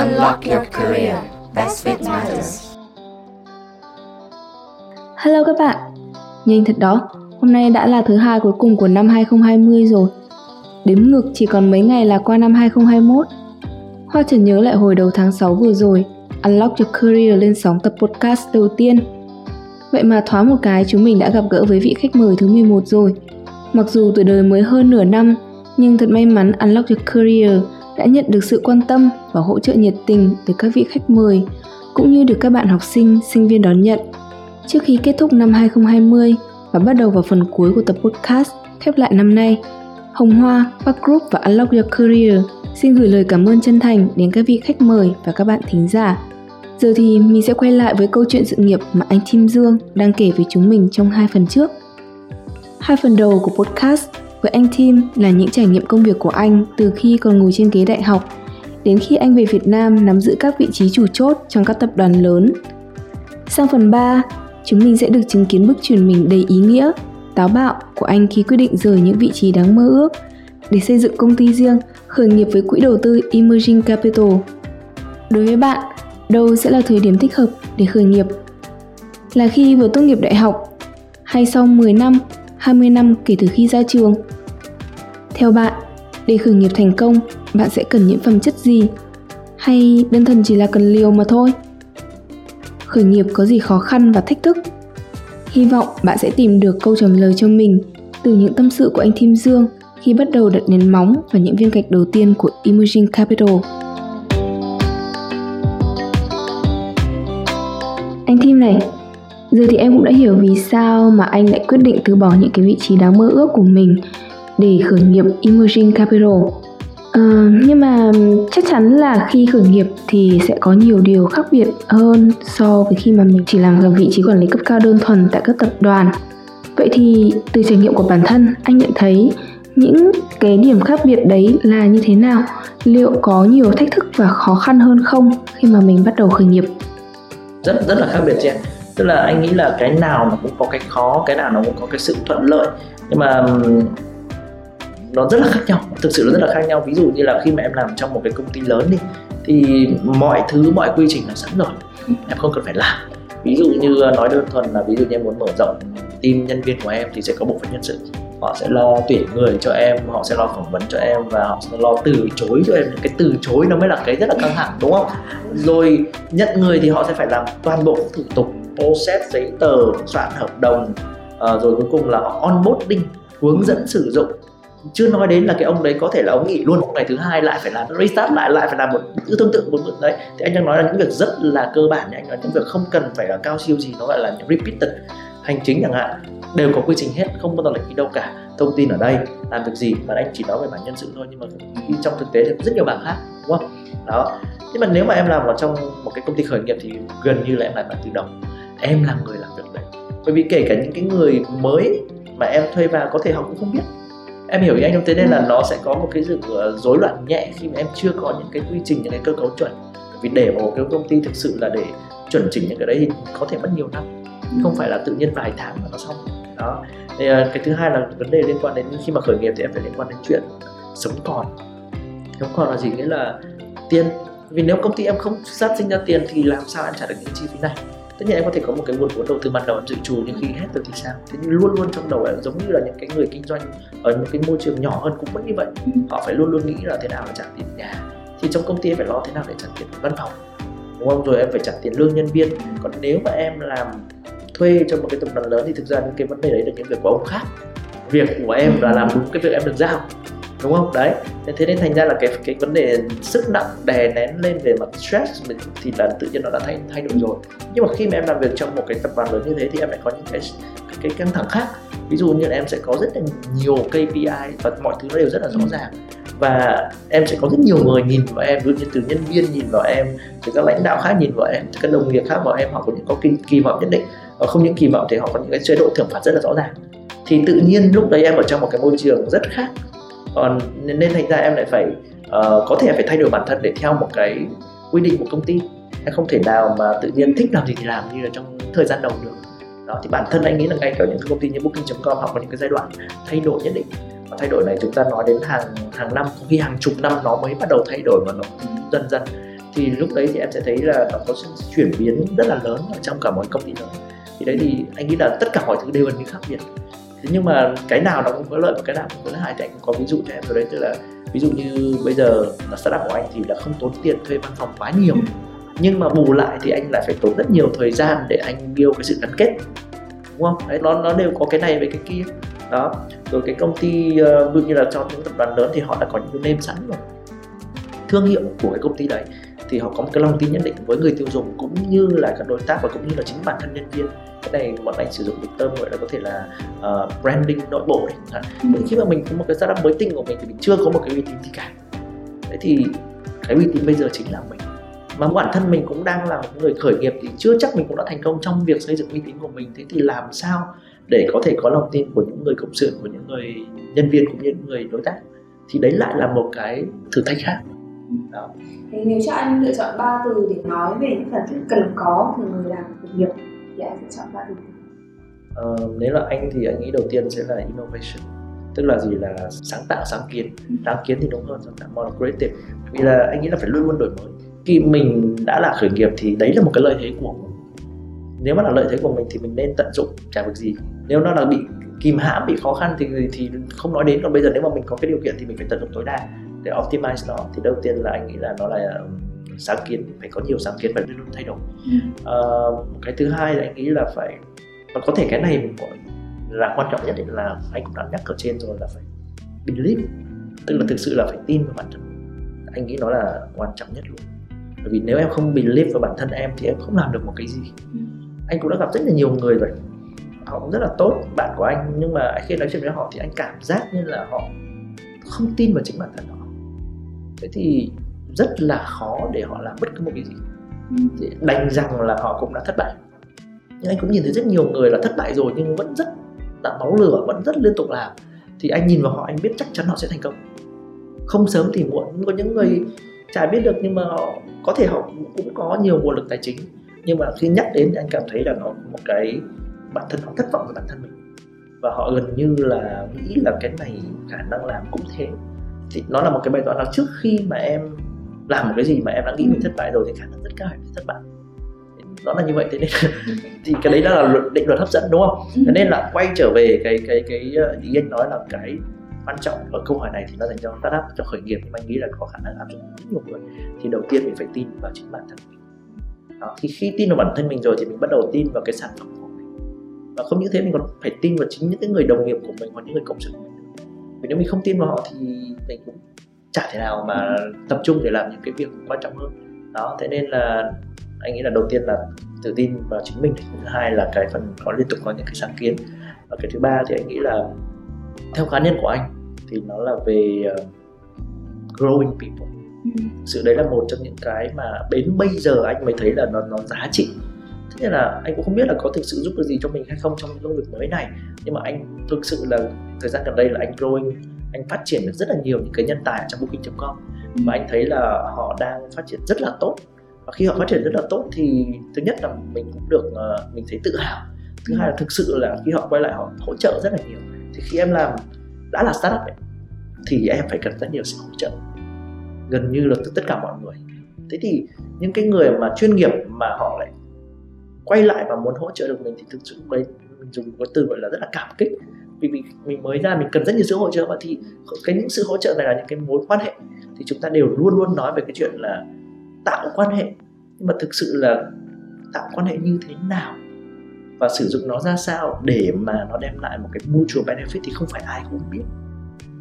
Unlock your career. Best fit matters. Hello các bạn. Nhanh thật đó, hôm nay đã là thứ hai cuối cùng của năm 2020 rồi. Đếm ngược chỉ còn mấy ngày là qua năm 2021. Hoa chợt nhớ lại hồi đầu tháng 6 vừa rồi, Unlock Your Career lên sóng tập podcast đầu tiên. Vậy mà thoáng một cái chúng mình đã gặp gỡ với vị khách mời thứ 11 rồi. Mặc dù tuổi đời mới hơn nửa năm, nhưng thật may mắn Unlock Your Career đã nhận được sự quan tâm và hỗ trợ nhiệt tình từ các vị khách mời, cũng như được các bạn học sinh, sinh viên đón nhận. Trước khi kết thúc năm 2020 và bắt đầu vào phần cuối của tập podcast khép lại năm nay, Hồng Hoa, Park Group và Unlock Your Career xin gửi lời cảm ơn chân thành đến các vị khách mời và các bạn thính giả. Giờ thì mình sẽ quay lại với câu chuyện sự nghiệp mà anh Tim Dương đang kể với chúng mình trong hai phần trước. Hai phần đầu của podcast với anh Tim là những trải nghiệm công việc của anh từ khi còn ngồi trên ghế đại học đến khi anh về Việt Nam nắm giữ các vị trí chủ chốt trong các tập đoàn lớn. Sang phần 3, chúng mình sẽ được chứng kiến bước chuyển mình đầy ý nghĩa, táo bạo của anh khi quyết định rời những vị trí đáng mơ ước để xây dựng công ty riêng, khởi nghiệp với quỹ đầu tư Emerging Capital. Đối với bạn, đâu sẽ là thời điểm thích hợp để khởi nghiệp? Là khi vừa tốt nghiệp đại học hay sau 10 năm 20 năm kể từ khi ra trường. Theo bạn, để khởi nghiệp thành công, bạn sẽ cần những phẩm chất gì? Hay đơn thuần chỉ là cần liều mà thôi? Khởi nghiệp có gì khó khăn và thách thức? Hy vọng bạn sẽ tìm được câu trả lời cho mình từ những tâm sự của anh Thim Dương khi bắt đầu đặt nền móng và những viên gạch đầu tiên của Emerging Capital. Anh Thim này, Giờ thì em cũng đã hiểu vì sao mà anh lại quyết định từ bỏ những cái vị trí đáng mơ ước của mình để khởi nghiệp Emerging Capital. À, nhưng mà chắc chắn là khi khởi nghiệp thì sẽ có nhiều điều khác biệt hơn so với khi mà mình chỉ làm ở vị trí quản lý cấp cao đơn thuần tại các tập đoàn. Vậy thì từ trải nghiệm của bản thân, anh nhận thấy những cái điểm khác biệt đấy là như thế nào? Liệu có nhiều thách thức và khó khăn hơn không khi mà mình bắt đầu khởi nghiệp? Rất rất là khác biệt chị ạ tức là anh nghĩ là cái nào nó cũng có cái khó, cái nào nó cũng có cái sự thuận lợi. Nhưng mà nó rất là khác nhau, thực sự nó rất là khác nhau. Ví dụ như là khi mà em làm trong một cái công ty lớn đi, thì mọi thứ, mọi quy trình là sẵn rồi. Em không cần phải làm. Ví dụ như ờ, nói đơn thuần là ví dụ như em muốn mở rộng team nhân viên của em thì sẽ có bộ phận nhân sự. Họ sẽ lo tuyển người cho em, họ sẽ lo phỏng vấn cho em và họ sẽ lo từ chối cho em. Cái từ chối nó mới là cái rất là căng thẳng, đúng không? Rồi nhận người thì họ sẽ phải làm toàn bộ thủ tục process giấy tờ soạn hợp đồng à, rồi cuối cùng là onboarding hướng dẫn sử dụng. Chưa nói đến là cái ông đấy có thể là ông nghỉ luôn ngày thứ hai lại phải làm restart lại lại phải làm một thứ tương tự một bước đấy. Thì anh đang nói là những việc rất là cơ bản anh nói những việc không cần phải là cao siêu gì nó gọi là những repeated hành chính chẳng hạn đều có quy trình hết không bao giờ lệch đi đâu cả. Thông tin ở đây làm việc gì mà anh chỉ nói về bản nhân sự thôi nhưng mà trong thực tế thì rất nhiều bảng khác đúng không? Đó. Nhưng mà nếu mà em làm ở trong một cái công ty khởi nghiệp thì gần như là em làm bản từ đầu em là người làm việc đấy. Bởi vì kể cả những cái người mới mà em thuê vào có thể họ cũng không biết. Em hiểu ý anh không thế nên là nó sẽ có một cái sự ờ, rối loạn nhẹ khi mà em chưa có những cái quy trình những cái cơ cấu chuẩn. Vì để một cái công ty thực sự là để chuẩn chỉnh những cái đấy thì có thể mất nhiều năm. Không phải là tự nhiên vài tháng mà nó xong. Đó. Thì ờ, cái thứ hai là vấn đề liên quan đến khi mà khởi nghiệp thì em phải liên quan đến chuyện sống còn. Sống còn là gì? Nghĩa là tiền. Vì nếu công ty em không phát sinh ra tiền thì làm sao em trả được những chi phí này tất nhiên em có thể có một cái nguồn vốn đầu tư ban đầu em dự trù nhưng khi hết rồi thì sao? Thế nhưng luôn luôn trong đầu em giống như là những cái người kinh doanh ở những cái môi trường nhỏ hơn cũng vẫn như vậy. Ừ. họ phải luôn luôn nghĩ là thế nào để trả tiền nhà. Thì trong công ty em phải lo thế nào để trả tiền văn phòng? Đúng không? Rồi em phải trả tiền lương nhân viên. Còn nếu mà em làm thuê cho một cái tập đoàn lớn thì thực ra những cái vấn đề đấy là những việc của ông khác. Việc của em là làm đúng cái việc em được giao đúng không? Đấy. Thế nên thành ra là cái cái vấn đề sức nặng đè nén lên về mặt stress thì là tự nhiên nó đã thay thay đổi rồi. Nhưng mà khi mà em làm việc trong một cái tập đoàn lớn như thế thì em lại có những cái cái căng thẳng khác. Ví dụ như là em sẽ có rất là nhiều KPI và mọi thứ nó đều rất là rõ ràng. Và em sẽ có rất nhiều người nhìn vào em ví dụ như từ nhân viên nhìn vào em từ các lãnh đạo khác nhìn vào em từ các đồng nghiệp khác vào em họ có những có kỳ, kỳ vọng nhất định. Và không những kỳ vọng thì họ có những cái chế độ thưởng phạt rất là rõ ràng. Thì tự nhiên lúc đấy em ở trong một cái môi trường rất khác còn nên thành ra em lại phải uh, có thể phải thay đổi bản thân để theo một cái quy định của công ty. Em không thể nào mà tự nhiên thích làm gì thì làm như là trong thời gian đầu được. Đó thì bản thân anh nghĩ là ngay cả những công ty như booking.com họ có những cái giai đoạn thay đổi nhất định. Và thay đổi này chúng ta nói đến hàng hàng năm khi hàng chục năm nó mới bắt đầu thay đổi và nó dần dần. Thì lúc đấy thì em sẽ thấy là nó có sự chuyển biến rất là lớn ở trong cả một công ty lớn thì đấy thì anh nghĩ là tất cả mọi thứ đều gần như khác biệt thế nhưng mà cái nào nó cũng có lợi và cái nào cũng có hại thì anh cũng có ví dụ cho em rồi đấy tức là ví dụ như bây giờ là startup của anh thì là không tốn tiền thuê văn phòng quá nhiều. Nhưng mà bù lại thì anh lại phải tốn rất nhiều thời gian để anh build cái sự gắn kết đúng không? Đấy nó nó đều có cái này với cái kia. Đó. Rồi cái công ty uh, ví dụ như là cho những tập đoàn lớn thì họ đã có những cái name sẵn rồi. Thương hiệu của cái công ty đấy thì họ có một cái lòng tin nhất định với người tiêu dùng cũng như là các đối tác và cũng như là chính bản thân nhân viên cái này bọn anh sử dụng một term gọi là có thể là uh, branding nội bộ đấy ừ. khi mà mình có một cái startup mới tinh của mình thì mình chưa có một cái uy tín gì cả. Đấy thì cái uy tín bây giờ chính là mình. Mà bản thân mình cũng đang là một người khởi nghiệp thì chưa chắc mình cũng đã thành công trong việc xây dựng uy tín của mình. Thế thì làm sao để có thể có lòng tin của những người cộng sự của những người nhân viên cũng như những người đối tác? Thì đấy lại là một cái thử thách khác. Đó. Thế nếu cho anh lựa chọn ba từ để nói về những phần chất cần có từ người làm khởi nghiệp thì anh sẽ chọn ba từ ờ, nếu là anh thì anh nghĩ đầu tiên sẽ là innovation tức là gì là sáng tạo sáng kiến. Ừ. sáng kiến thì đúng hơn sáng tạo more creative. Vì là anh nghĩ là phải luôn luôn đổi mới. Khi mình đã là khởi nghiệp thì đấy là một cái lợi thế của mình. Nếu mà là lợi thế của mình thì mình nên tận dụng chả việc gì. Nếu nó là bị kìm hãm bị khó khăn thì thì không nói đến. Còn bây giờ nếu mà mình có cái điều kiện thì mình phải tận dụng tối đa để optimize nó. Thì đầu tiên là anh nghĩ là nó là sáng kiến phải có nhiều sáng kiến và luôn luôn thay đổi. Ừ. uh, cái thứ hai là anh nghĩ là phải và có thể cái này mình gọi là quan trọng nhất là anh cũng đã nhắc ở trên rồi là phải believe tức là thực sự là phải tin vào bản thân. Anh nghĩ nó là quan trọng nhất luôn. Bởi vì nếu em không believe vào bản thân em thì em không làm được một cái gì. Ừ. anh cũng đã gặp rất là nhiều người rồi. Họ cũng rất là tốt bạn của anh nhưng mà khi nói chuyện với họ thì anh cảm giác như là họ không tin vào chính bản thân họ. Thế thì rất là khó để họ làm bất cứ một cái gì. Đành rằng là họ cũng đã thất bại. Nhưng anh cũng nhìn thấy rất nhiều người là thất bại rồi nhưng vẫn rất là máu lửa, vẫn rất liên tục làm. Thì anh nhìn vào họ, anh biết chắc chắn họ sẽ thành công. Không sớm thì muộn có những người chả biết được nhưng mà họ, có thể họ cũng có nhiều nguồn lực tài chính. Nhưng mà khi nhắc đến thì anh cảm thấy là nó một cái bản thân họ thất vọng về bản thân mình. Và họ gần như là nghĩ là cái này khả năng làm cũng thế. Thì nó là một cái bài toán là trước khi mà em làm một cái gì mà em đã nghĩ mình thất bại rồi thì khả năng rất cao em sẽ thất bại. Nó là như vậy thế nên thì cái đấy là luật định luật hấp dẫn đúng không? Thế nên là quay trở về cái cái cái ờ, ý anh nói là cái quan trọng ở câu hỏi này thì nó dành cho startup cho khởi nghiệp. Nhưng anh nghĩ là có khả năng áp dụng rất nhiều người. Thì đầu tiên mình phải tin vào chính bản thân mình. Đó, thì khi tin vào bản thân mình rồi thì mình bắt đầu tin vào cái sản phẩm của mình. Và không những thế mình còn phải tin vào chính những cái người đồng nghiệp của mình hoặc những người cộng sự của mình vì nếu mình không tin vào họ thì mình cũng chả thể nào mà tập trung để làm những cái việc quan trọng hơn. Đó thế nên là anh nghĩ là đầu tiên là tự tin vào chính mình thứ hai là cái phần có liên tục có những cái sáng kiến. Và cái thứ ba thì anh nghĩ là theo cá nhân của anh thì nó là về uh, growing people. Ừ. sự đấy là một trong những cái mà đến bây giờ anh mới thấy là nó nó giá trị. Thế nên là anh cũng không biết là có thực sự giúp được gì cho mình hay không trong công việc mới này. Nhưng mà anh thực sự là thời gian gần đây là anh growing anh phát triển được rất là nhiều những cái nhân tài trong booking.com mà và anh thấy là họ đang phát triển rất là tốt. Và khi họ phát triển rất là tốt thì thứ nhất là mình cũng được uh, mình thấy tự hào. Thứ hai là thực sự là khi họ quay lại họ hỗ trợ rất là nhiều. Thì khi em làm đã là startup ấy, thì em phải cần rất nhiều sự hỗ trợ. Gần như là từ tất cả mọi người. Thế thì những cái người mà chuyên nghiệp mà họ lại quay lại và muốn hỗ trợ được mình thì thực sự đấy mình dùng cái từ gọi là rất là cảm kích vì mình, mình mới ra mình cần rất nhiều sự hỗ trợ. Và thì cái những sự hỗ trợ này là những cái mối quan hệ thì chúng ta đều luôn luôn nói về cái chuyện là tạo quan hệ. Nhưng mà thực sự là tạo quan hệ như thế nào và sử dụng nó ra sao để mà nó đem lại một cái mutual benefit thì không phải ai cũng biết.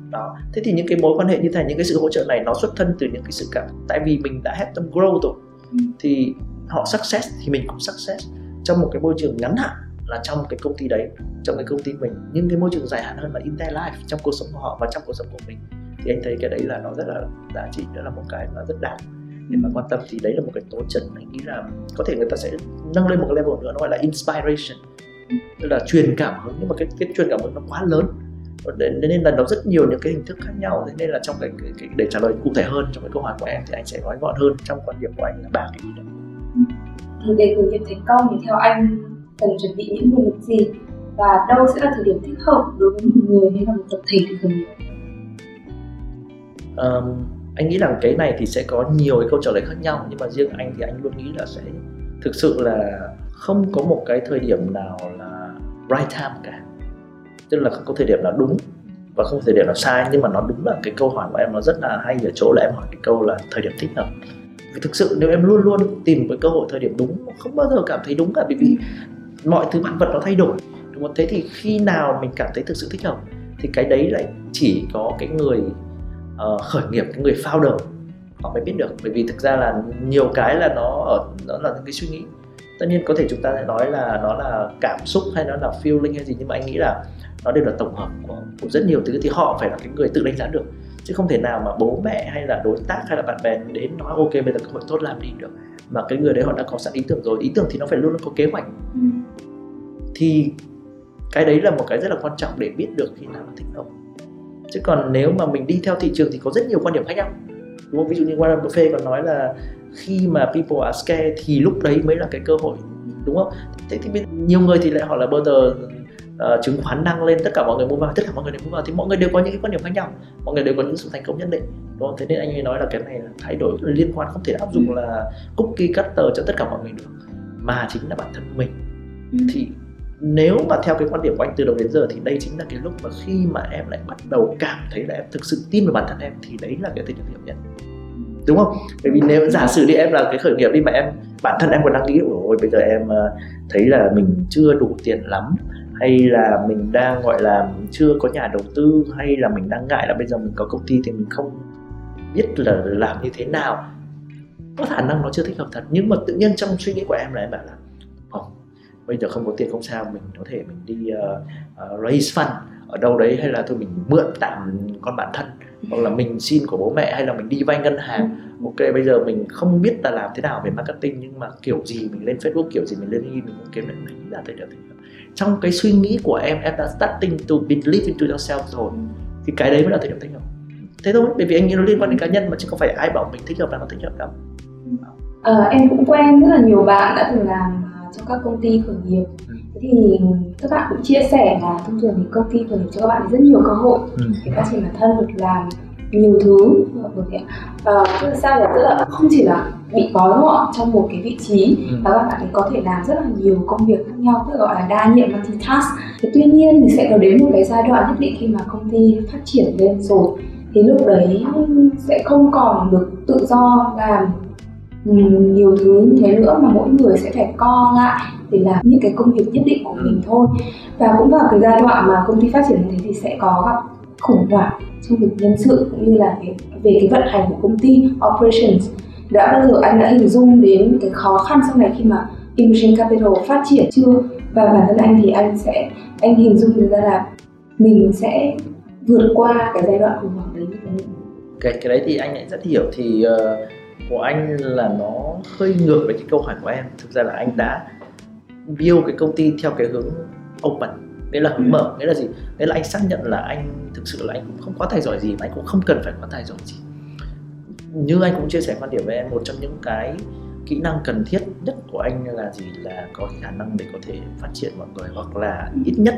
Đó. Thế thì những cái mối quan hệ như thế những cái sự hỗ trợ này nó xuất thân từ những cái sự cảm tại vì mình đã help them grow rồi ừ. thì họ success thì mình cũng success trong một cái môi trường ngắn hạn là trong cái công ty đấy trong cái công ty mình. Nhưng cái môi trường dài hạn hơn là in their life trong cuộc sống của họ và trong cuộc sống của mình. Thì anh thấy cái đấy là nó rất là giá trị đó là một cái mà rất đáng. Để mà quan tâm thì đấy là một cái tố chất anh nghĩ là có thể người ta sẽ nâng lên một cái level nữa nó gọi là inspiration. Tức là truyền cảm hứng nhưng mà cái cái truyền cảm hứng nó quá lớn. Nên là nó rất nhiều những cái hình thức khác nhau. Thế nên là trong cái, cái, cái để trả lời cụ thể hơn trong cái câu hỏi của em thì anh sẽ nói gọn hơn trong quan điểm của anh là ba cái ý đó. Thì để khởi nghiệp thành công thì theo anh cần chuẩn bị những nguồn lực gì và đâu sẽ là thời điểm thích hợp đối với một người hay là một tập thể thì cần nghiệp um, anh nghĩ rằng cái này thì sẽ có nhiều cái câu trả lời khác nhau nhưng mà riêng anh thì anh luôn nghĩ là sẽ thực sự là không có một cái thời điểm nào là right time cả. Tức là không có thời điểm nào đúng và không có thời điểm nào sai nhưng mà nó đúng là cái câu hỏi của em nó rất là hay ở chỗ là em hỏi cái câu là thời điểm thích hợp. Vì thực sự nếu em luôn luôn tìm cái cơ hội thời điểm đúng không bao giờ cảm thấy đúng cả bởi vì mọi thứ bạn vật nó thay đổi. Đúng không? Thế thì khi nào mình cảm thấy thực sự thích hợp thì cái đấy lại chỉ có cái người uh, khởi nghiệp cái người founder họ mới biết được. Bởi vì thực ra là nhiều cái là nó ở nó là những cái suy nghĩ. Tất nhiên có thể chúng ta sẽ nói là nó là cảm xúc hay nó là feeling hay gì nhưng mà anh nghĩ là nó đều là tổng hợp của, của rất nhiều thứ thì họ phải là cái người tự đánh giá được. Chứ không thể nào mà bố mẹ hay là đối tác hay là bạn bè đến nói ok bây giờ cơ hội tốt làm đi được. Mà cái người đấy họ đã có sẵn ý tưởng rồi ý tưởng thì nó phải luôn luôn có kế hoạch. Ừ thì cái đấy là một cái rất là quan trọng để biết được khi nào là thích hợp chứ còn nếu mà mình đi theo thị trường thì có rất nhiều quan điểm khác nhau. Đúng không? Ví dụ như Warren Buffett còn nói là khi mà people are scared thì lúc đấy mới là cái cơ hội đúng không? Thế thì nhiều người thì lại hỏi là bây giờ uh, chứng khoán tăng lên tất cả mọi người mua vào tất cả mọi người đều mua vào thì mọi người đều có những cái quan điểm khác nhau. Mọi người đều có những sự thành công nhất định đúng không? Thế nên anh ấy nói là cái này là thay đổi liên quan không thể áp dụng là cookie cutter cho tất cả mọi người được mà chính là bản thân mình. Ừ. thì nếu mà theo cái quan điểm của anh từ đầu đến giờ thì đây chính là cái lúc mà khi mà em lại bắt đầu cảm thấy là em thực sự tin vào bản thân em thì đấy là cái thời điểm hiểu nhất. Đúng không? Bởi vì nếu giả sử đi, em là cái khởi nghiệp đi mà em, bản thân em còn đang nghĩ, ôi bây giờ em ờ, thấy là mình chưa đủ tiền lắm, hay là mình đang, gọi là, chưa có nhà đầu tư, hay là mình đang ngại là bây giờ mình có công ty thì mình không biết là làm như thế nào. Có khả năng nó chưa thích hợp thật, nhưng mà tự nhiên trong suy nghĩ của em là em bảo là không bây giờ không có tiền không sao mình có thể mình đi uh, uh, raise fund. Ở đâu đấy hay là thôi mình mượn tạm con bản thân. Hoặc là mình xin của bố mẹ hay là mình đi vay ngân hàng. Ừ. ok bây giờ mình không biết là làm thế nào về marketing nhưng mà kiểu gì mình lên facebook kiểu gì mình lên mình cũng kiếm được đấy là thời điểm trong cái suy nghĩ của em em đã starting to believe into yourself rồi. Thì cái đấy mới là thời điểm thích hợp. Thế thôi bởi vì anh nghĩ nó liên quan đến cá nhân mà chứ không phải ai bảo mình thích hợp là nó thích hợp đâu. À, em cũng quen rất là nhiều bạn đã từng làm trong các công ty khởi nghiệp ừ. thế thì các bạn cũng chia sẻ là thông thường thì công ty khởi nghiệp cho các bạn rất nhiều cơ hội ừ. để phát triển bản thân được làm nhiều thứ bởi vì uh, sao là tức là không chỉ là bị gói gọn trong một cái vị trí ừ. và các bạn ấy có thể làm rất là nhiều công việc khác nhau tức gọi là đa nhiệm multitask thì tuy nhiên thì sẽ có đến một cái giai đoạn nhất định khi mà công ty phát triển lên rồi thì lúc đấy sẽ không còn được tự do làm Ừ, nhiều thứ như thế nữa mà mỗi người sẽ phải co lại để làm những cái công việc nhất định của mình thôi. Và cũng vào cái giai đoạn mà công ty phát triển như thế thì sẽ có gặp khủng hoảng trong việc nhân sự cũng như là cái, về cái vận hành của công ty operations. Đã bao giờ anh đã hình dung đến cái khó khăn sau này khi mà Emerging Capital phát triển chưa? Và bản thân anh thì anh sẽ anh hình dung ra là mình sẽ vượt qua cái giai đoạn khủng hoảng đấy như thế nào? Cái cái đấy thì anh lại rất hiểu thì uh, của anh là nó hơi ngược với cái câu hỏi của em. Thực ra là anh đã build cái công ty theo cái hướng open. Nghĩa là hướng ừ. mở nghĩa là gì? Nghĩa là anh xác nhận là anh thực sự là anh cũng không quá tài giỏi gì mà anh cũng không cần phải quá tài giỏi gì. Như anh cũng chia sẻ quan điểm với em một trong những cái kỹ năng cần thiết nhất của anh là gì? Là có cái khả năng để có thể phát triển mọi người hoặc là ít nhất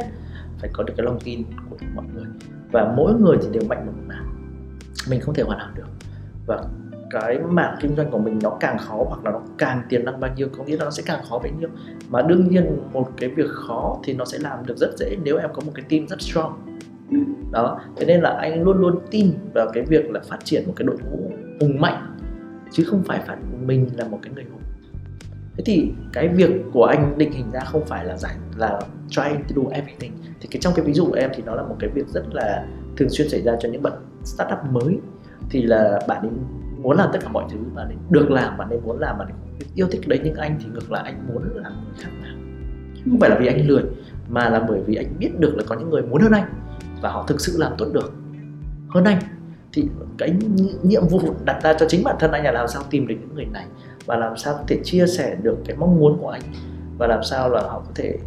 phải có được cái lòng tin của mọi người. Và mỗi người thì đều mạnh một mảng. Mình không thể hoàn hảo được. Và cái mảng kinh doanh của mình nó càng khó hoặc là nó càng tiềm năng bao nhiêu có nghĩa là nó sẽ càng khó bấy nhiêu. Mà đương nhiên một cái việc khó thì nó sẽ làm được rất dễ nếu em có một cái team rất strong. Đó thế nên là anh luôn luôn tin vào cái việc là phát triển một cái đội ngũ hùng mạnh chứ không phải phải mình là một cái người hùng. Thế thì cái việc của anh định hình ra không phải là giải là try to do everything. Thì cái trong cái ví dụ của em thì nó là một cái việc rất là thường xuyên xảy ra cho những bạn startup mới. Thì là bạn ấy muốn làm tất cả mọi thứ và nên được làm và nên muốn làm và yêu thích đấy nhưng anh thì ngược lại anh muốn làm người khác làm không phải là vì anh lười, mà là bởi vì anh biết được là có những người muốn hơn anh và họ thực sự làm tốt được hơn anh. Thì cái nhiệm vụ đặt ra cho chính bản thân anh là làm sao tìm được những người này và làm sao có thể chia sẻ được cái mong muốn của anh và làm sao là họ có thể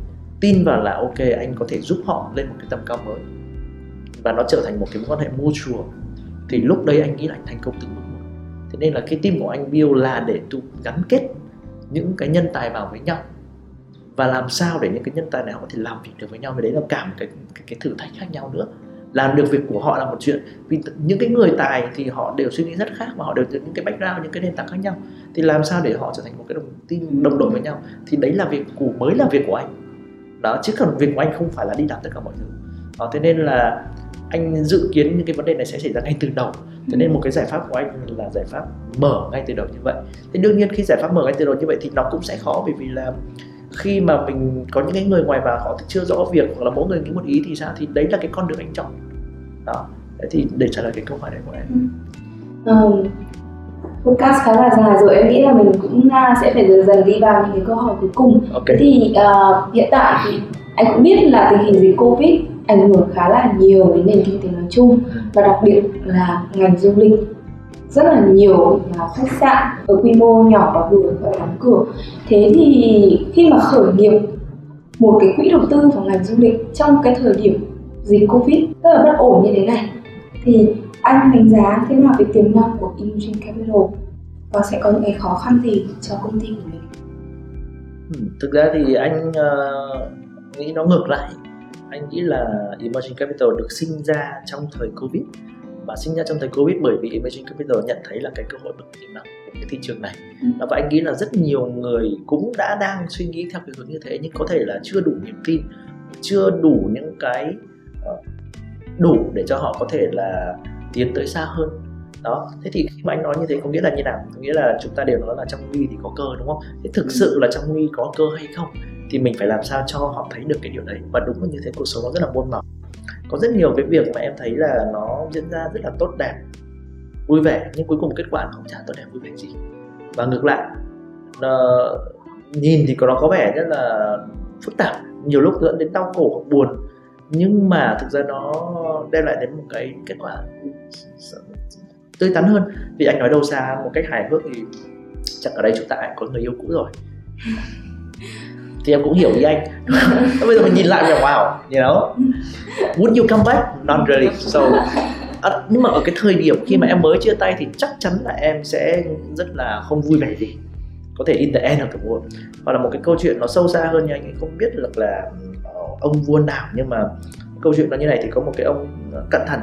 tin vào là, ok, anh có thể giúp họ lên một cái tầm cao mới. Và nó trở thành một cái mối quan hệ mutual. Thì lúc đấy anh nghĩ là anh thành công từng bước thế nên là cái team của anh build là để tụ gắn kết những cái nhân tài vào với nhau. Và làm sao để những cái nhân tài này họ có thể làm việc được với nhau? Và đấy là cả một cái, cái, cái thử thách khác nhau nữa. Làm được việc của họ là một chuyện. Vì những cái người tài thì họ đều suy nghĩ rất khác và họ đều những cái background những cái nền tảng khác nhau. Thì làm sao để họ trở thành một cái đồng tin đồng đội với nhau? Thì đấy là việc của mới là việc của anh. Đó chứ còn việc của anh không phải là đi làm tất cả mọi thứ. Đó, thế nên là anh dự kiến những cái vấn đề này sẽ xảy ra ngay từ đầu thế nên một cái giải pháp của anh là giải pháp mở ngay từ đầu như vậy. Thế đương nhiên khi giải pháp mở ngay từ đầu như vậy thì nó cũng sẽ khó bởi vì là khi mà mình có những cái người ngoài vào họ chưa rõ việc hoặc là mỗi người nghĩ một ý thì sao thì đấy là cái con đường anh chọn. Đó. Thế thì để trả lời cái câu hỏi này của em. Um, podcast khá là dài rồi em nghĩ là mình cũng uh, sẽ phải dần dần đi vào những cái câu hỏi cuối cùng. Okay. thì uh, hiện tại thì anh cũng biết là tình hình dịch covid ảnh hưởng khá là nhiều đến nền kinh tế nói chung và đặc biệt là ngành du lịch. Rất là nhiều nhà khách sạn ở quy mô nhỏ và vừa phải đóng cửa. Thế thì khi mà khởi nghiệp một cái quỹ đầu tư vào ngành du lịch trong cái thời điểm dịch covid rất là bất ổn như thế này thì anh đánh giá thế nào về tiềm năng của Emerging Capital? Và sẽ có những cái khó khăn gì cho công ty của mình? Ừ, thực ra thì anh uh, nghĩ nó ngược lại anh nghĩ là Emerging Capital được sinh ra trong thời Covid. Và sinh ra trong thời Covid bởi vì Emerging Capital nhận thấy là cái cơ hội bậc tiềm năng của cái thị trường này. Ừ. và anh nghĩ là rất nhiều người cũng đã đang suy nghĩ theo cái hướng như thế nhưng có thể là chưa đủ niềm tin chưa đủ những cái uh, đủ để cho họ có thể là tiến tới xa hơn. Đó thế thì khi mà anh nói như thế có nghĩa là như nào? Có nghĩa là chúng ta đều nói là trong nguy thì có cơ đúng không? Thế thực sự là trong nguy có cơ hay không thì mình phải làm sao cho họ thấy được cái điều đấy. Và đúng là như thế cuộc sống nó rất là muôn màu. Có rất nhiều cái việc mà em thấy là nó diễn ra rất là tốt đẹp vui vẻ nhưng cuối cùng kết quả không chả tốt đẹp vui vẻ gì. Và ngược lại uh, nhìn thì nó có vẻ rất là phức tạp nhiều lúc dẫn đến đau khổ hoặc buồn. Nhưng mà thực ra nó đem lại đến một cái kết quả tươi tắn hơn. Vì anh nói đâu xa một cách hài hước thì chắc ở đây chúng ta có người yêu cũ rồi thì em cũng hiểu ý anh. Bây giờ mình nhìn lại mình wow you know would you come back? Not really. So à, nhưng mà ở cái thời điểm khi mà em mới chia tay thì chắc chắn là em sẽ rất là không vui vẻ gì có thể in the end of the world. Hoặc là một cái câu chuyện nó sâu xa hơn nha anh ấy không biết được là ờ, ông vua nào. Nhưng mà câu chuyện nó như này thì có một cái ông cẩn thận.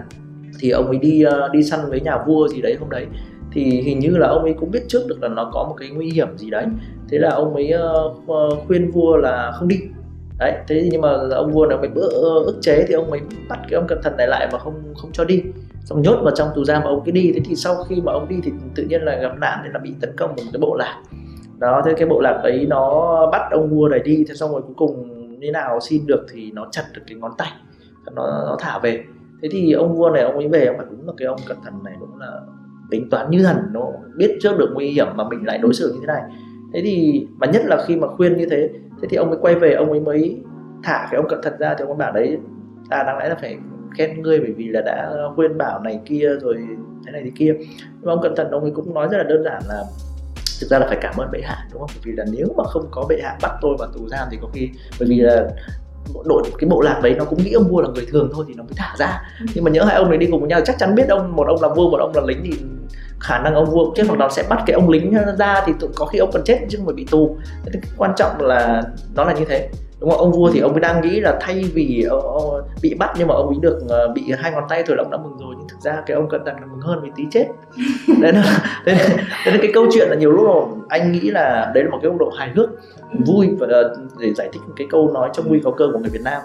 Thì ông ấy đi ờ, đi săn với nhà vua gì đấy hôm đấy thì hình như là ông ấy cũng biết trước được là nó có một cái nguy hiểm gì đấy. Thế là ông ấy uh, khuyên vua là không đi. Đấy thế nhưng mà ông vua này bị bữa ức chế thì ông ấy bắt cái ông cẩn thận này lại và không không cho đi. Xong nhốt vào trong tù giam mà ông cứ đi. Thế thì sau khi mà ông đi thì tự nhiên là gặp nạn thì là bị tấn công một cái bộ lạc. Đó thế cái bộ lạc ấy nó bắt ông vua này đi. Thế xong rồi cuối cùng như nào xin được thì nó chặt được cái ngón tay. Nó, nó thả về. Thế thì ông vua này ông ấy về ông phải đúng là cái ông cẩn thận này đúng là tính toán như thần nó biết trước được nguy hiểm mà mình lại đối xử như thế này. Thế thì mà nhất là khi mà khuyên như thế thế thì ông ấy quay về ông ấy mới thả cái ông cẩn thận ra thì ông ấy bảo đấy ta đáng lẽ là phải khen ngươi bởi vì là đã khuyên bảo này kia rồi thế này thế kia. Nhưng mà ông cẩn thận ông ấy cũng nói rất là đơn giản là thực ra là phải cảm ơn bệ hạ đúng không? Bởi vì là nếu mà không có bệ hạ bắt tôi vào tù giam thì có khi bởi vì là đội cái bộ lạc đấy nó cũng nghĩ ông vua là người thường thôi thì nó mới thả ra. Ừ. nhưng mà nhớ hai ông này đi cùng với nhau chắc chắn biết ông một ông là vua một ông là lính thì khả năng ông vua cũng chết hoặc là sẽ bắt cái ông lính ra thì có khi ông còn chết chứ không phải bị tù. Thế cái quan trọng là nó là như thế. Đúng không? Ông vua thì ông ấy đang nghĩ là thay vì ông, ông bị bắt nhưng mà ông ấy được uh, bị hai ngón tay thôi là ông đã mừng rồi. Nhưng thực ra cái ông cận tần là mừng hơn vì tí chết. Đấy là thế nên, thế nên cái câu chuyện là nhiều lúc là anh nghĩ là đấy là một cái góc độ hài hước vui và uh, để giải thích cái câu nói trong nguy có cơ của người Việt Nam.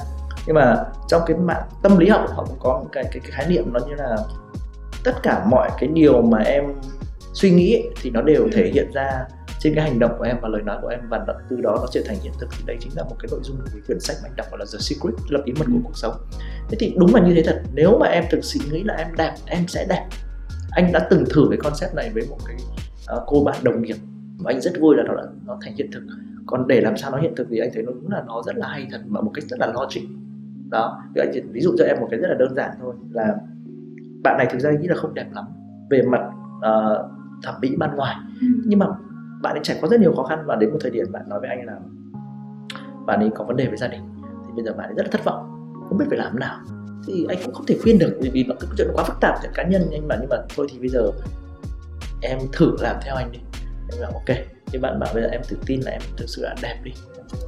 Nhưng mà trong cái mạng tâm lý học họ cũng có một cái, cái, cái khái niệm nó như là tất cả mọi cái điều mà em suy nghĩ ấy, thì nó đều thể hiện ra trên cái hành động của em và lời nói của em và từ đó nó trở thành hiện thực. Thì đây chính là một cái nội dung của cái quyển sách mà anh đọc gọi là The Secret là bí mật của cuộc sống. Thế thì đúng là như thế thật. Nếu mà em thực sự nghĩ là em đẹp em sẽ đẹp. Anh đã từng thử cái concept này với một cái uh, cô bạn đồng nghiệp và anh rất vui là nó đã nó thành hiện thực. Còn để làm sao nó hiện thực thì anh thấy nó cũng là nó rất là hay thật mà một cách rất là logic. Đó thì anh chỉ ví dụ cho em một cái rất là đơn giản thôi là bạn này thực ra nghĩ là không đẹp lắm về mặt uh, thẩm mỹ ban ngoài. Ừ. nhưng mà bạn ấy trải qua rất nhiều khó khăn và đến một thời điểm bạn nói với anh là bạn ấy có vấn đề với gia đình thì bây giờ bạn ấy rất là thất vọng không biết phải làm nào. Thì anh cũng không thể khuyên được vì vì nó cái chuyện quá phức tạp cả cá nhân anh mà nhưng mà thôi thì bây giờ em thử làm theo anh đi. Em bảo ok thì bạn bảo bây giờ em tự tin là em thực sự là đẹp đi.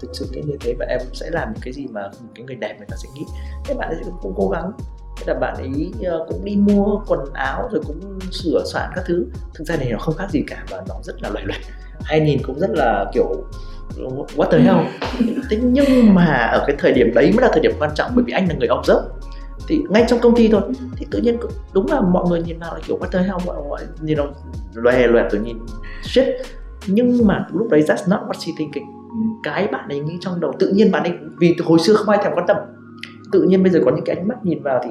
Thực sự cái như thế và em sẽ làm những cái gì mà một cái người đẹp người ta sẽ nghĩ. Thế bạn ấy cũng cố gắng thế là bạn ấy ờ, cũng đi mua quần áo rồi cũng sửa soạn các thứ. Thực ra này nó không khác gì cả và nó rất là loài loẹt hay nhìn cũng rất là kiểu what the hell? Thế nhưng mà ở cái thời điểm đấy mới là thời điểm quan trọng bởi vì anh là người observe. Thì ngay trong công ty thôi. Thì tự nhiên đúng là mọi người nhìn vào là kiểu what the hell mọi người nhìn nó loè loẹt rồi nhìn shit. Nhưng mà lúc đấy that's not what she thinking. Cái bạn ấy nghĩ trong đầu tự nhiên bạn ấy vì hồi xưa không ai thèm quan tâm. Tự nhiên bây giờ có những cái ánh mắt nhìn vào thì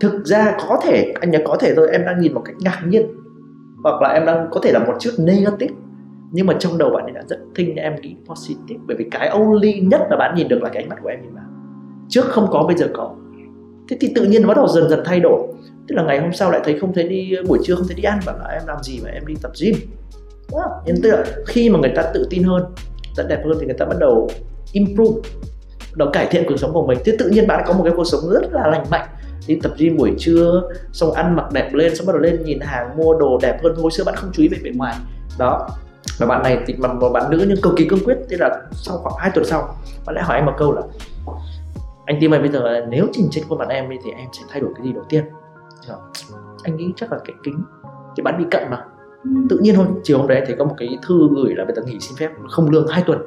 thực ra có thể, anh nhớ có thể thôi, em đang nhìn một cách ngạc nhiên. Hoặc là em đang, có thể là một chút negative. Nhưng mà trong đầu bạn ấy đã rất thinh em nghĩ positive. Bởi vì cái only nhất là bạn nhìn được là cái ánh mắt của em nhìn vào. Trước không có, bây giờ có. Thế thì tự nhiên bắt đầu dần dần thay đổi. Tức là ngày hôm sau lại thấy không thấy đi, buổi trưa không thấy đi ăn. Bảo là em làm gì mà em đi tập gym. Wow. nên tức là khi mà người ta tự tin hơn, rất đẹp hơn thì người ta bắt đầu improve. Nó cải thiện cuộc sống của mình. Thế tự nhiên bạn có một cái cuộc sống rất là lành mạnh đi tập gym buổi trưa xong ăn mặc đẹp lên xong bắt đầu lên nhìn hàng mua đồ đẹp hơn. Hồi xưa bạn không chú ý về bề ngoài. Đó. Và bạn này thì mà một bạn nữ nhưng cực kỳ cương quyết. Thế là sau khoảng 2 tuần sau bạn lại hỏi em một câu là anh tim ơi bây giờ nếu trình trên khuôn mặt em đi thì em sẽ thay đổi cái gì đầu tiên? Rồi. anh nghĩ chắc là cái kính. Thì bạn bị cận mà. Ừ. tự nhiên hôm chiều hôm đấy thấy có một cái thư gửi là bây giờ nghỉ xin phép không lương 2 tuần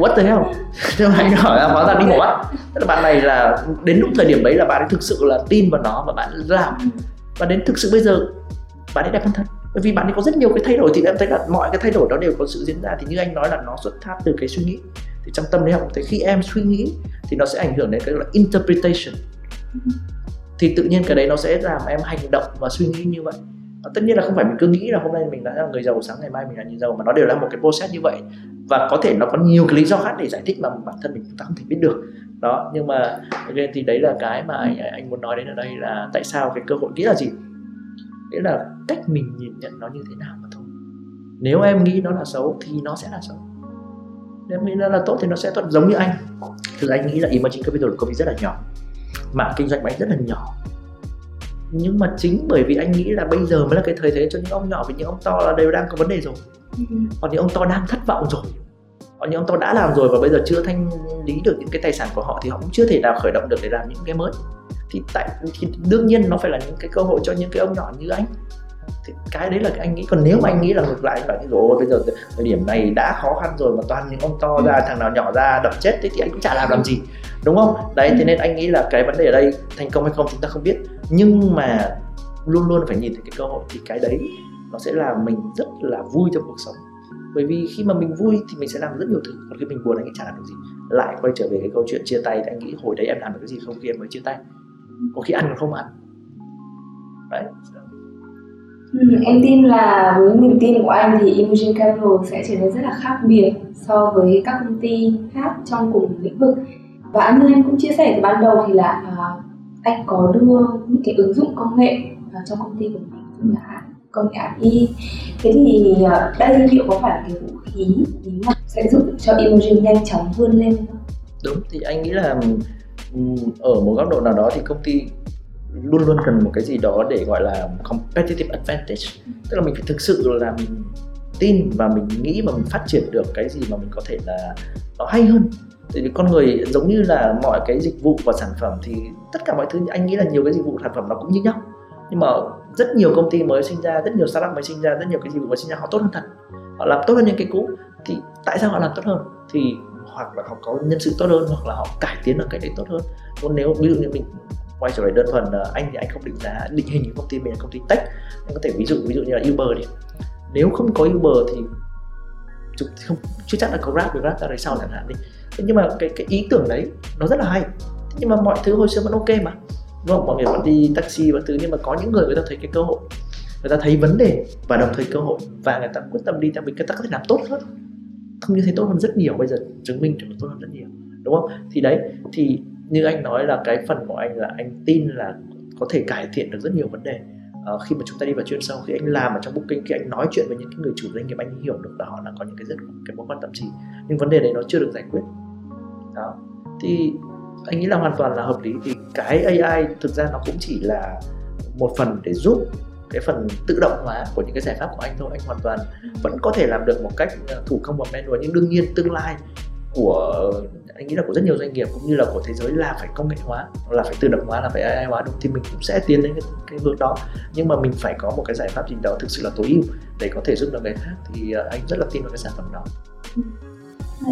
what the hell? Thế mà anh hỏi là hóa ra đi mổ mắt tức là bạn này là đến lúc thời điểm đấy là bạn ấy thực sự là tin vào nó và bạn làm. Và đến thực sự bây giờ bạn ấy đẹp hơn thật. Bởi vì bạn ấy có rất nhiều cái thay đổi. Thì em thấy là mọi cái thay đổi đó đều có sự diễn ra. Thì như anh nói là nó xuất phát từ cái suy nghĩ. Thì trong tâm lý học thì khi em suy nghĩ thì nó sẽ ảnh hưởng đến cái là interpretation. Thì tự nhiên cái đấy nó sẽ làm em hành động và suy nghĩ như vậy Ờ, tất nhiên là không phải mình cứ nghĩ là hôm nay mình đã là người giàu sáng ngày mai mình là người giàu mà nó đều là một cái process như vậy. Và có thể nó có nhiều cái lý do khác để giải thích mà bản thân mình chúng ta không thể biết được. Đó nhưng mà again thì đấy là cái mà anh, anh muốn nói đến ở đây là tại sao cái cơ hội nghĩa là gì? Nghĩa là cách mình nhìn nhận nó như thế nào mà thôi. Nếu em nghĩ nó là xấu thì nó sẽ là xấu. Nếu em nghĩ nó là tốt thì nó sẽ tốt giống như anh. Thực ra anh nghĩ là emerging capital công ty rất là nhỏ mảng kinh doanh của anh rất là nhỏ nhưng mà chính bởi vì anh nghĩ là bây giờ mới là cái thời thế cho những ông nhỏ vì những ông to là đều đang có vấn đề rồi. Ừ. còn những ông to đang thất vọng rồi. Còn những ông to đã làm rồi và bây giờ chưa thanh lý được những cái tài sản của họ thì họ cũng chưa thể nào khởi động được để làm những cái mới. Thì tại thì đương nhiên nó phải là những cái cơ hội cho những cái ông nhỏ như anh. Thì cái đấy là cái anh nghĩ. Còn nếu mà anh nghĩ là ngược lại anh bảo rồi bây giờ thời điểm này đã khó khăn rồi mà toàn những ông to ra ừ. thằng nào nhỏ ra đập chết thế thì anh cũng chả làm làm gì. Đúng không? Đấy thế nên anh nghĩ là cái vấn đề ở đây thành công hay không chúng ta không biết nhưng mà luôn luôn phải nhìn thấy cái cơ hội thì cái đấy nó sẽ làm mình rất là vui trong cuộc sống. Bởi vì khi mà mình vui thì mình sẽ làm rất nhiều thứ. Còn khi mình buồn anh nghĩ chả làm được gì. Lại quay trở về cái câu chuyện chia tay thì anh nghĩ hồi đấy em làm được cái gì không khi em mới chia tay? Có khi ăn còn không ăn? Đấy. Ừ, em tin là với niềm tin của anh thì Imogen Capital sẽ trở nên rất là khác biệt so với các công ty khác trong cùng lĩnh vực. Và như anh cũng chia sẻ từ ban đầu thì là uh, anh có đưa những cái ứng dụng công nghệ vào trong công ty của mình như là công nghệ AI thế thì uh, đây liệu có phải cái vũ khí bí mật sẽ giúp cho Imogen nhanh chóng vươn lên không? Đúng thì anh nghĩ là ở một góc độ nào đó thì công ty luôn luôn cần một cái gì đó để gọi là competitive advantage. Tức là mình phải thực sự là mình tin và mình nghĩ mà mình phát triển được cái gì mà mình có thể là nó hay hơn. Vì con người giống như là mọi cái dịch vụ và sản phẩm thì tất cả mọi thứ, anh nghĩ là nhiều cái dịch vụ sản phẩm nó cũng như nhau. Nhưng mà rất nhiều công ty mới sinh ra, rất nhiều startup mới sinh ra, rất nhiều cái dịch vụ mới sinh ra, họ tốt hơn thật. Họ làm tốt hơn những cái cũ. Thì tại sao họ làm tốt hơn? Thì hoặc là họ có nhân sự tốt hơn, hoặc là họ cải tiến được cái đấy tốt hơn. Còn nếu ví dụ như mình quay trở lại đơn thuần ờ, anh thì anh không định giá, định hình những công ty mình là công ty tech. Anh có thể ví dụ ví dụ như là Uber đi. Nếu không có Uber thì không, chưa chắc là có Grab Grab ra đời sau chẳng hạn đi. Thế nhưng mà cái cái ý tưởng đấy nó rất là hay nhưng mà mọi thứ hồi xưa vẫn ok mà. Đúng không mọi người vẫn đi taxi và thứ nhưng mà có những người người ta thấy cái cơ hội. Người ta thấy vấn đề và đồng thời cơ hội. Và người ta quyết tâm đi theo mình người ta có thể làm tốt hơn. Không như thế tốt hơn rất nhiều bây giờ chứng minh được tốt hơn rất nhiều. Đúng không? Thì đấy thì như anh nói là cái phần của anh là anh tin là có thể cải thiện được rất nhiều vấn đề. À, khi mà chúng ta đi vào chuyên sâu khi anh làm ở trong booking khi anh nói chuyện với những cái người chủ doanh nghiệp anh hiểu được là họ đang có những cái rất cái mối quan tâm gì. Nhưng vấn đề đấy nó chưa được giải quyết. Đó. Thì anh nghĩ là hoàn toàn là hợp lý. Thì cái AI thực ra nó cũng chỉ là một phần để giúp cái phần tự động hóa của những cái giải pháp của anh thôi. Anh hoàn toàn vẫn có thể làm được một cách ờ, thủ công và manual. Nhưng đương nhiên tương lai của anh nghĩ là của rất nhiều doanh nghiệp cũng như là của thế giới là phải công nghệ hóa là phải tự động hóa là phải AI hóa đúng. Thì mình cũng sẽ tiến đến cái, cái hướng đó. Nhưng mà mình phải có một cái giải pháp gì đó thực sự là tối ưu để có thể giúp được người khác. Thì uh, anh rất là tin vào cái sản phẩm đó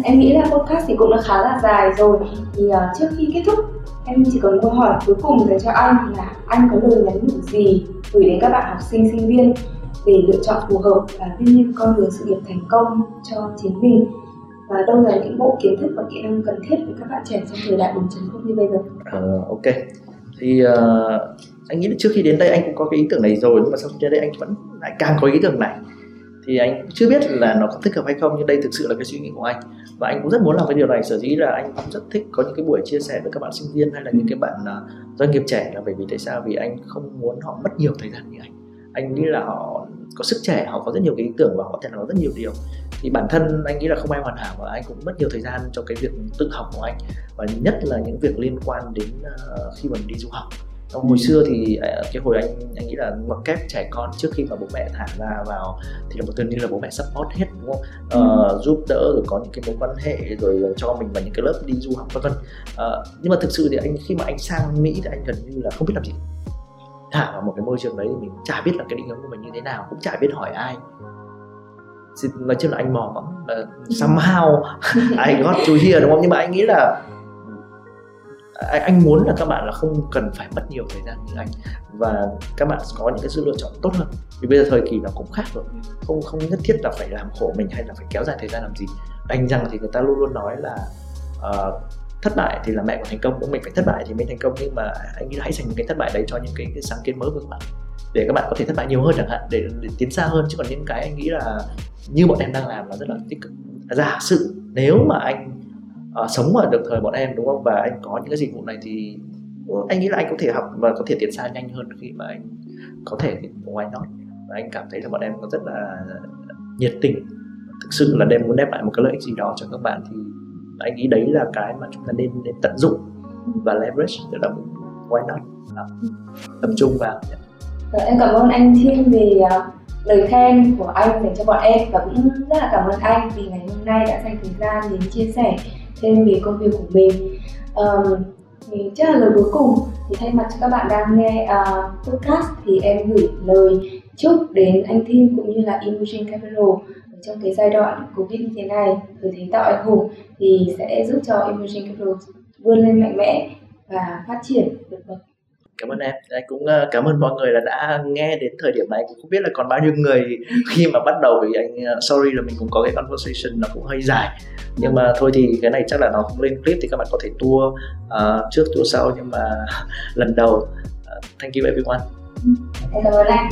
em nghĩ là podcast thì cũng đã khá là dài rồi. Thì uh, trước khi kết thúc em chỉ còn câu hỏi cuối cùng dành cho anh là anh có lời nhắn nhủ gì gửi đến các bạn học sinh sinh viên để lựa chọn phù hợp và vươn lên con đường sự nghiệp thành công cho chính mình? Và đâu là những bộ kiến thức và kỹ năng cần thiết với các bạn trẻ trong thời đại 4.0 như bây giờ? Uh, ok, thì uh, anh nghĩ là trước khi đến đây anh cũng có cái ý tưởng này rồi nhưng mà sau khi đến đây anh vẫn lại càng có ý tưởng này thì anh chưa biết là nó có thích hợp hay không nhưng đây thực sự là cái suy nghĩ của anh. Và anh cũng rất muốn làm cái điều này sở dĩ là anh cũng rất thích có những cái buổi chia sẻ với các bạn sinh viên hay là những cái bạn uh, doanh nghiệp trẻ. Là bởi vì tại sao? Vì anh không muốn họ mất nhiều thời gian như anh. Anh nghĩ là họ có sức trẻ họ có rất nhiều cái ý tưởng và họ thể làm rất nhiều điều. Thì bản thân anh nghĩ là không ai hoàn hảo và anh cũng mất nhiều thời gian cho cái việc tự học của anh. Và nhất là những việc liên quan đến uh, khi mình đi du học. Trong hồi xưa thì uh, cái hồi anh anh nghĩ là ngoặc kép trẻ con trước khi mà bố mẹ thả ra vào thì là một gần như là bố mẹ support hết đúng không? Uh, giúp đỡ rồi có những cái mối quan hệ rồi cho mình vào những cái lớp đi du học vân vân. Uh, nhưng mà thực sự thì anh khi mà anh sang mỹ thì anh gần như là không biết làm gì. Thả vào một cái môi trường đấy thì mình chả biết là cái định hướng của mình như thế nào cũng chả biết hỏi ai. Nói chung là anh mò lắm là somehow I got to here đúng không? Nhưng mà anh nghĩ là anh muốn là các bạn là không cần phải mất nhiều thời gian như anh. Và các bạn có những cái sự lựa chọn tốt hơn. Vì bây giờ thời kỳ nó cũng khác rồi. Không không nhất thiết là phải làm khổ mình hay là phải kéo dài thời gian làm gì. Anh rằng thì người ta luôn luôn nói là uh, thất bại thì là mẹ của thành công cũng mình phải thất bại thì mới thành công. Nhưng mà anh nghĩ hãy dành cái thất bại đấy cho những cái, cái sáng kiến mới của các bạn. Để các bạn có thể thất bại nhiều hơn chẳng hạn để, để tiến xa hơn. Chứ còn những cái anh nghĩ là như bọn em đang làm là rất là tích cực. Giả sử nếu mà anh uh, sống ở được thời bọn em đúng không? Và anh có những cái dịch vụ này thì anh nghĩ là anh có thể học và có thể tiến xa nhanh hơn khi mà anh có thể why not? Và anh cảm thấy là bọn em có rất là nhiệt tình. Thực sự là đem muốn đem lại một cái lợi ích gì đó cho các bạn thì anh nghĩ đấy là cái mà chúng ta nên nên tận dụng và leverage tức là why not? Là tập trung vào rồi, dạ, em cảm ơn anh Thiên vì uh, lời khen của anh dành cho bọn em và cũng rất là cảm ơn anh vì ngày hôm nay đã dành thời gian đến chia sẻ thêm về công việc của mình. Um, thì chắc là lời cuối cùng thì thay mặt cho các bạn đang nghe uh, podcast thì em gửi lời chúc đến anh Thiên cũng như là Imogen Capital trong cái giai đoạn Covid như thế này, từ thế tạo anh hùng thì sẽ giúp cho Imogen Capital vươn lên mạnh mẽ và phát triển vượt bậc cảm ơn em. Anh cũng ờ, cảm ơn mọi người là đã nghe đến thời điểm này. Cũng không biết là còn bao nhiêu người khi mà bắt đầu vì anh ờ, sorry là mình cũng có cái conversation nó cũng hơi dài. Nhưng mà thôi thì cái này chắc là nó không lên clip thì các bạn có thể tua uh, trước tua sau. Nhưng mà lần đầu uh, thank you everyone. Em cảm ơn anh.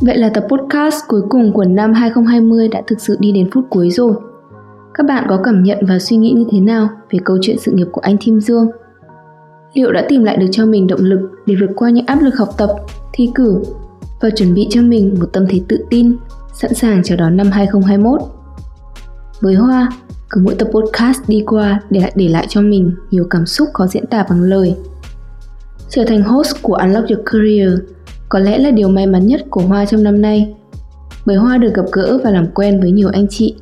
Vậy là tập podcast cuối cùng của năm 2020 đã thực sự đi đến phút cuối rồi. Các bạn có cảm nhận và suy nghĩ như thế nào về câu chuyện sự nghiệp của anh Thim Dương? Liệu đã tìm lại được cho mình động lực để vượt qua những áp lực học tập, thi cử và chuẩn bị cho mình một tâm thế tự tin, sẵn sàng chào đón năm 2021? Với Hoa, cứ mỗi tập podcast đi qua để lại để lại cho mình nhiều cảm xúc khó diễn tả bằng lời. Trở thành host của Unlock Your Career có lẽ là điều may mắn nhất của Hoa trong năm nay. Bởi Hoa được gặp gỡ và làm quen với nhiều anh chị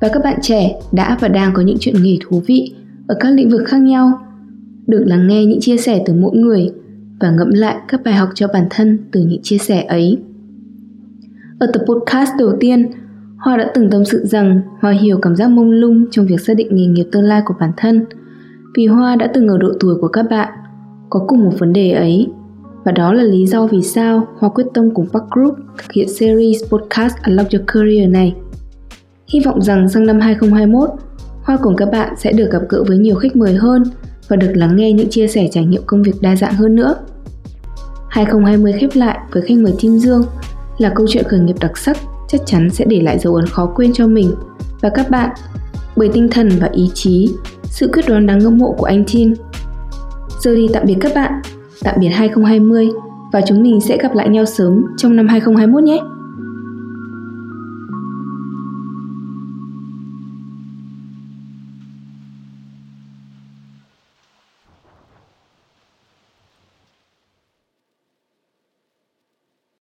và các bạn trẻ đã và đang có những chuyện nghề thú vị ở các lĩnh vực khác nhau, được lắng nghe những chia sẻ từ mỗi người và ngẫm lại các bài học cho bản thân từ những chia sẻ ấy. Ở tập podcast đầu tiên, Hoa đã từng tâm sự rằng Hoa hiểu cảm giác mông lung trong việc xác định nghề nghiệp tương lai của bản thân vì Hoa đã từng ở độ tuổi của các bạn, có cùng một vấn đề ấy. Và đó là lý do vì sao Hoa quyết tâm cùng Park Group thực hiện series podcast Unlock Your Career này. Hy vọng rằng sang năm 2021, Hoa cùng các bạn sẽ được gặp gỡ với nhiều khách mời hơn và được lắng nghe những chia sẻ trải nghiệm công việc đa dạng hơn nữa. 2020 khép lại với khách mời Kim Dương là câu chuyện khởi nghiệp đặc sắc chắc chắn sẽ để lại dấu ấn khó quên cho mình và các bạn bởi tinh thần và ý chí, sự quyết đoán đáng ngưỡng mộ của anh Tim. Giờ đi tạm biệt các bạn, tạm biệt 2020 và chúng mình sẽ gặp lại nhau sớm trong năm 2021 nhé.